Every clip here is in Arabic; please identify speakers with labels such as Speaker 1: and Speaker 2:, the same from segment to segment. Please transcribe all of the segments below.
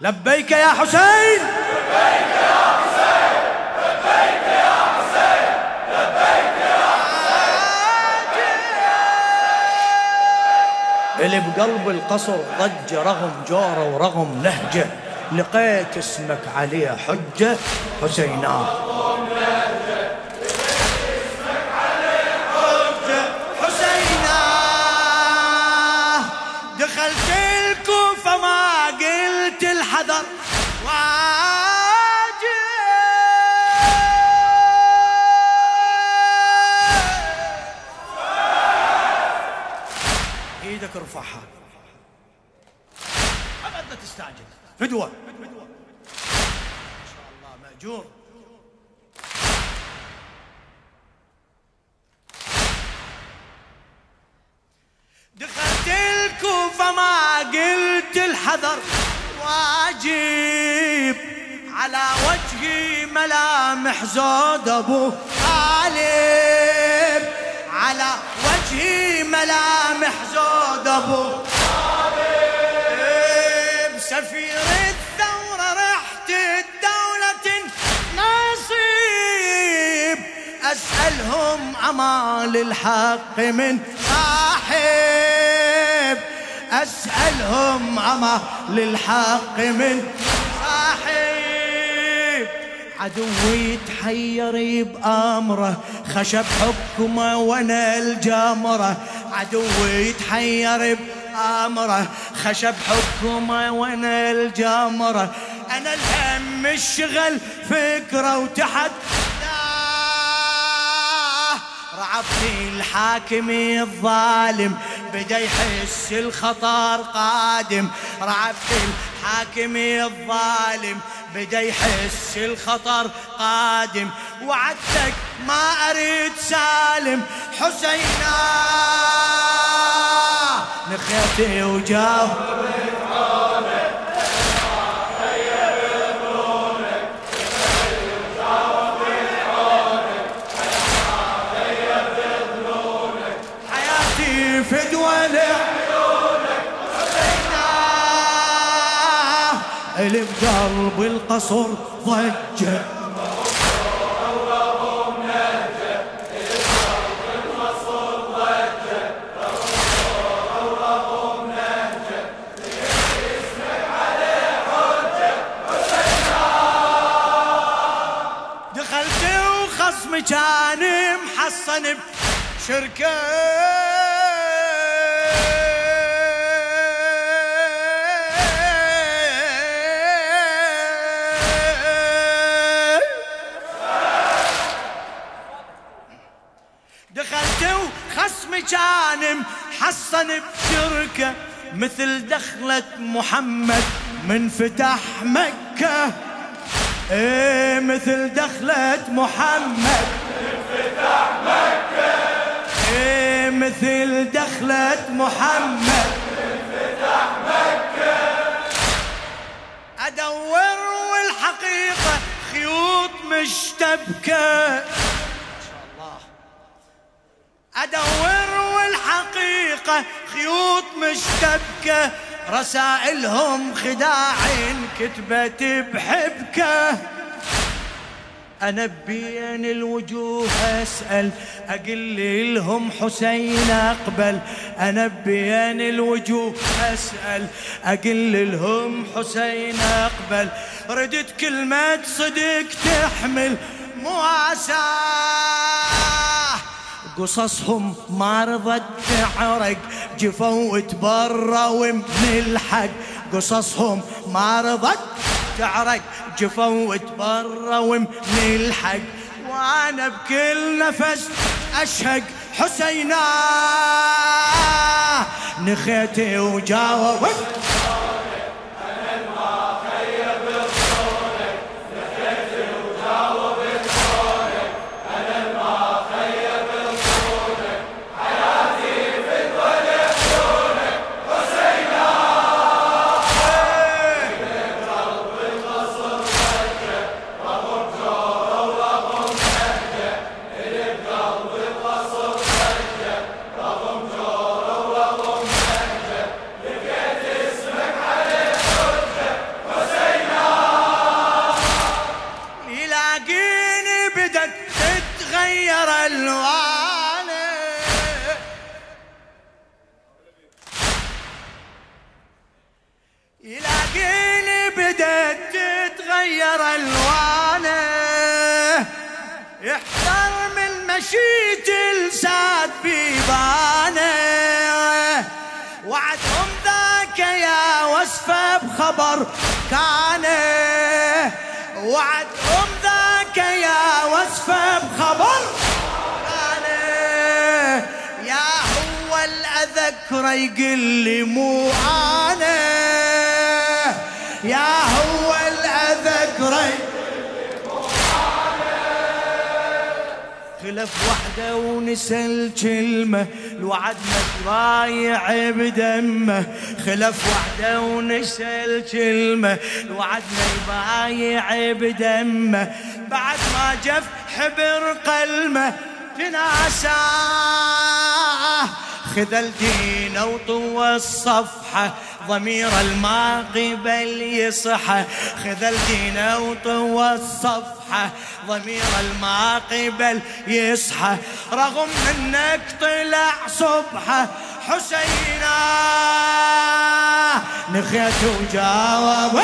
Speaker 1: لبيك يا حسين. لبيك يا حسين لبيك يا حسين لبيك يا حسين اللي بقلب القصر ضج رغم جوره ورغم لهجة. لقيت اسمك عليه حجة حسيناه. الحذر. واجب. إيدك ارفعها ابد لا تستعجل. فدوة. ما شاء الله مأجور. دخلت الكوفة ما قلت الحذر. واجب على وجهي ملامح زود أبو طالب على وجهي ملامح زود أبو طالب سفير الثورة رحت الدولة نصيب أسألهم أمال الحق من صاحب أسألهم أما للحق من صاحب. عدوي يتحير بأمره خشب حكمه وأنا الجمرة. عدوي يتحير بأمره خشب حكمه وأنا الجمرة. أنا الهم الشغل فكرة وتحت رعبتي الحاكم الظالم بدا يحس الخطر قادم. رعبت الحاكم الظالم بدا يحس الخطر قادم. وعدتك ما أريد سالم. حسينا نخيتي وجاوب اللي بقلب القصر ضجة. دخلت وخصمي كان محصن بشركة. محصن بشركة مثل دخلة محمد من فتح مكة. إيه مثل دخلة محمد من فتح مكة. إيه مثل دخلة محمد من فتح مكة. أدور والحقيقة خيوط مشتبكة. أدور والحقيقة خيوط مشتبكة رسائلهم خداع كتبت بحبكة. أنا بين الوجوه أسأل أقل لهم حسين أقبل. أنا بين الوجوه أسأل أقل لهم حسين أقبل. ردت كلمة صدق تحمل مواساه قصصهم ما رضت تعرق. جفوا وتبروا ومن الحق قصصهم ما رضت تعرق. جفوا وتبروا ومن الحق وأنا بكل نفس أشهق. حسينا نخيتي وجاوبت وعدهم ذاك يا وصفه بخبر كان. وعدهم ذاك يا وصفه بخبر كان. يا هو الاذكر يقل لي مو أنا خلف وحدة ونسى الكلمة الوعد مترايع بدمه. خلف وحدة ونسى الكلمة الوعد يبايع بدمه. بعد ما جف حبر قلمه تناساه خذ الدين وطوى الصفحة ضمير الما قبل يصحى خذ الدين وطوى الصفحة ضمير الما قبل يصحى رغم أنك طلع صبحه حسينا نخيت وجاوب.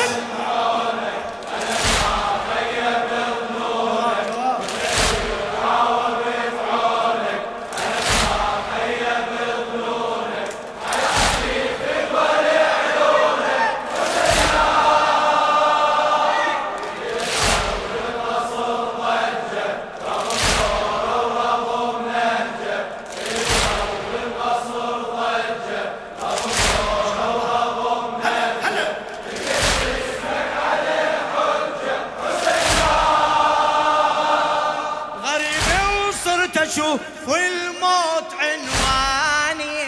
Speaker 1: أشوف الموت عنواني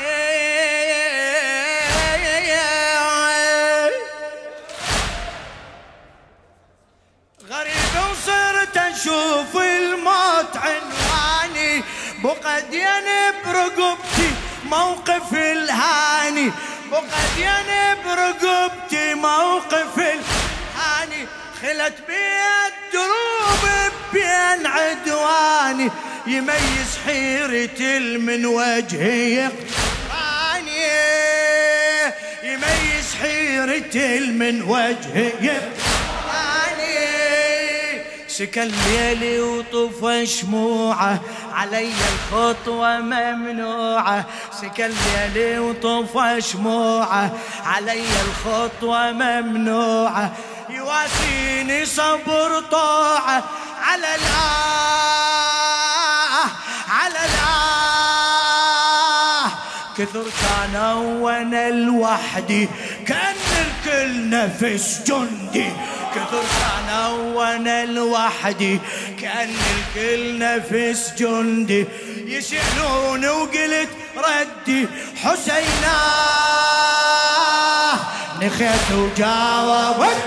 Speaker 1: غريب وصرت أشوف الموت عنواني بقدين برقبتي موقف الهاني. بقدين برقبتي موقف الهاني. خلت بيد دروب بين عدواني. يميز حيرة من وجهي يقراني يميز حيرة من وجهي يقراني سكن ليلي وطفى شموعه علي الخطوة ممنوعة. سكن ليلي وطفى شموعه علي الخطوة ممنوعة. يواسيني صبر طاعة على الآه كثر كانوا وأنا لوحدي كان الكل نفس جندي. كثر كانوا وأنا لوحدي كان الكل نفس جندي. يسألوني وقلت ردي حسينا نخيت وجاوبت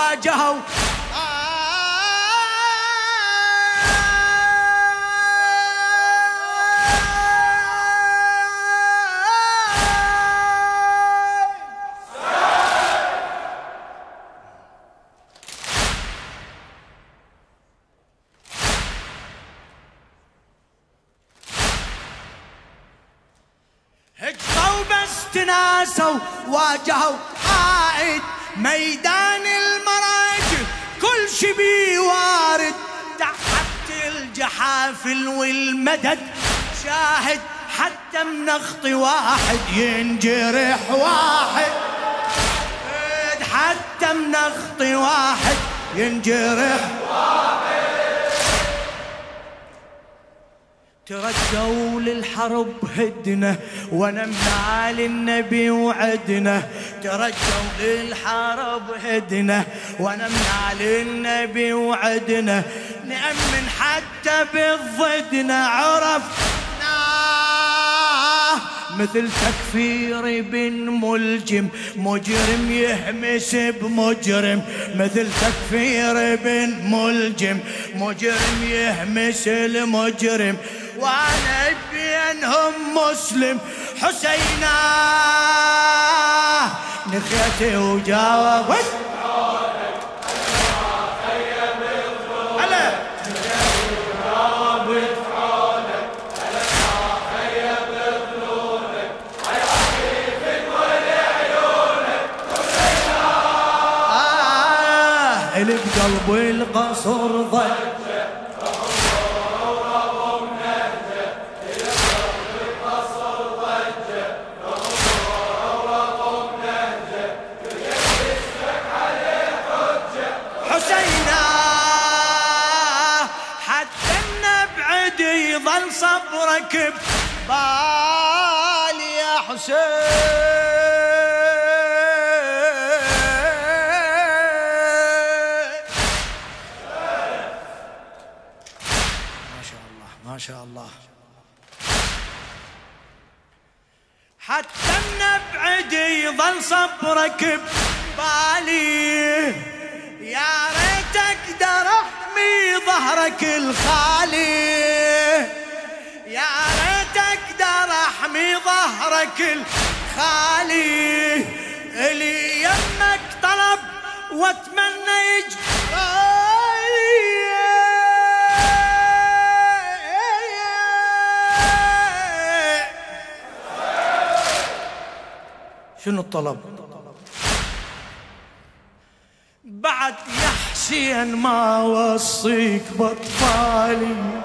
Speaker 1: واجهوا. بس تناسوا واجهوا قائد ميدان المراجل كل شي بي وارد تحت الجحافل والمدد. شاهد حتى من اخطي واحد ينجرح واحد. حتى من اخطي واحد ينجرح واحد. ترجوا للحرب هدنا ونمنا للنبي وعدنا ترجوا للحرب هدنا ونمنا للنبي وعدنا نأمن حتى بالضد نعرف مثل تكفير بن ملجم. مجرم يهمس بمجرم. مثل تكفير بن ملجم. مجرم يهمس المجرم. وأنا بينهم مسلم حسينا. نخيتي وجاوبت. بقلب القصر ضل صبرك ببالي يا حسين. شاء الله حتى نبعد يظل صبرك ببالي يا ريت أقدر احمي ظهرك الخالي. ظهرك الخالي اللي يمك طلب وأتمنى يجري شنو الطلب؟ بعد يا حسين ما وصيك بطفالي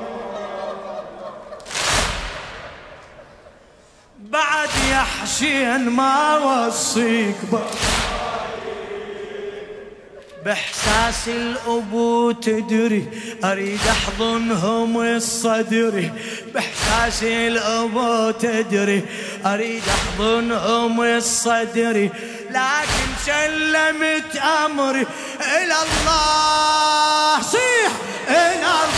Speaker 1: بعد حسين ما وصيك بإحساس الابو تدري أريد أحضنهم الصدري بإحساس الابو تدري أريد أحضنهم الصدري لكن سلمت أمري إلى الله. صيح إلى الله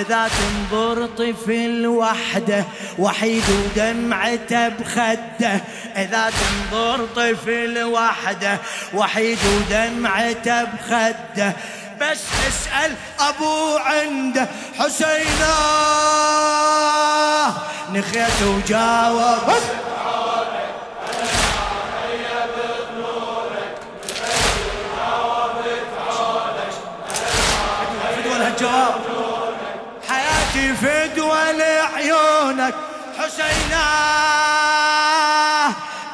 Speaker 1: إذا تنظر طفل وحده وحيد ودمعته بخده إذا تنظر طفل وحده وحيد ودمعته بخده بس اسأل أبو عنده حسينا نخيت وجاوب حسينا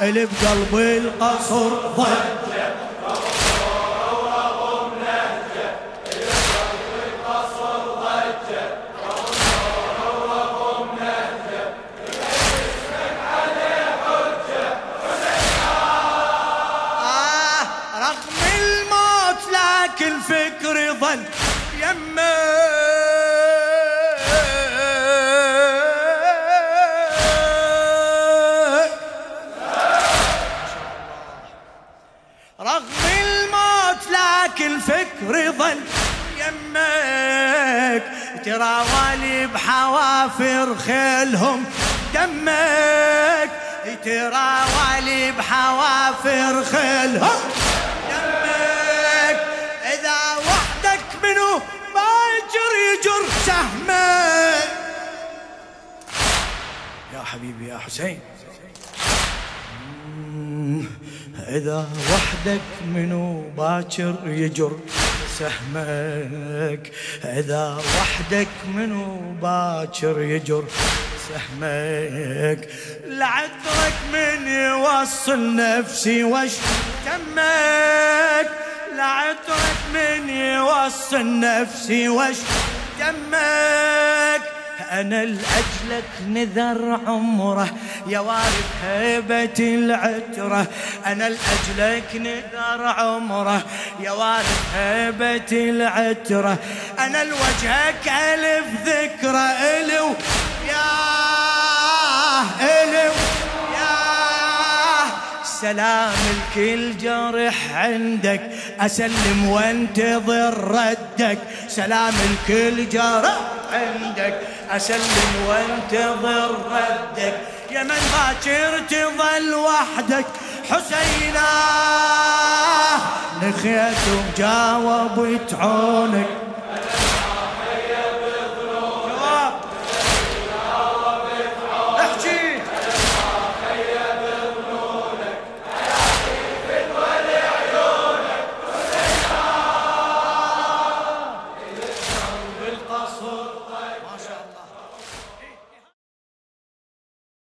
Speaker 1: اللي بقلب القصر ضجة يمك ترى والي بحوافر خيلهم دمك. ترى والي بحوافر خيلهم دمك. إذا وحدك منو باجر يجر سهمك. يا حبيبي يا حسين. إذا وحدك منو باكر يجر سهمك. إذا وحدك منو باكر يجر سهمك. لعذرك من يوصل نفسي وش تمك لعذرك من يوصل نفسي وش تمك أنا لأجلك نذر عمره يا وارث هيبة العترة. أنا لأجلك نذر عمره يا وارث هيبة العترة. أنا لوجهك ألف ذكرى إلو يا سلام الكل جرح عندك. أسلم وانتظر ردك. سلام الكل جرح عندك. أسلم وانتظر ردك. يا من باكر تظل وحدك. حسينا نخيت وجاوب تعونك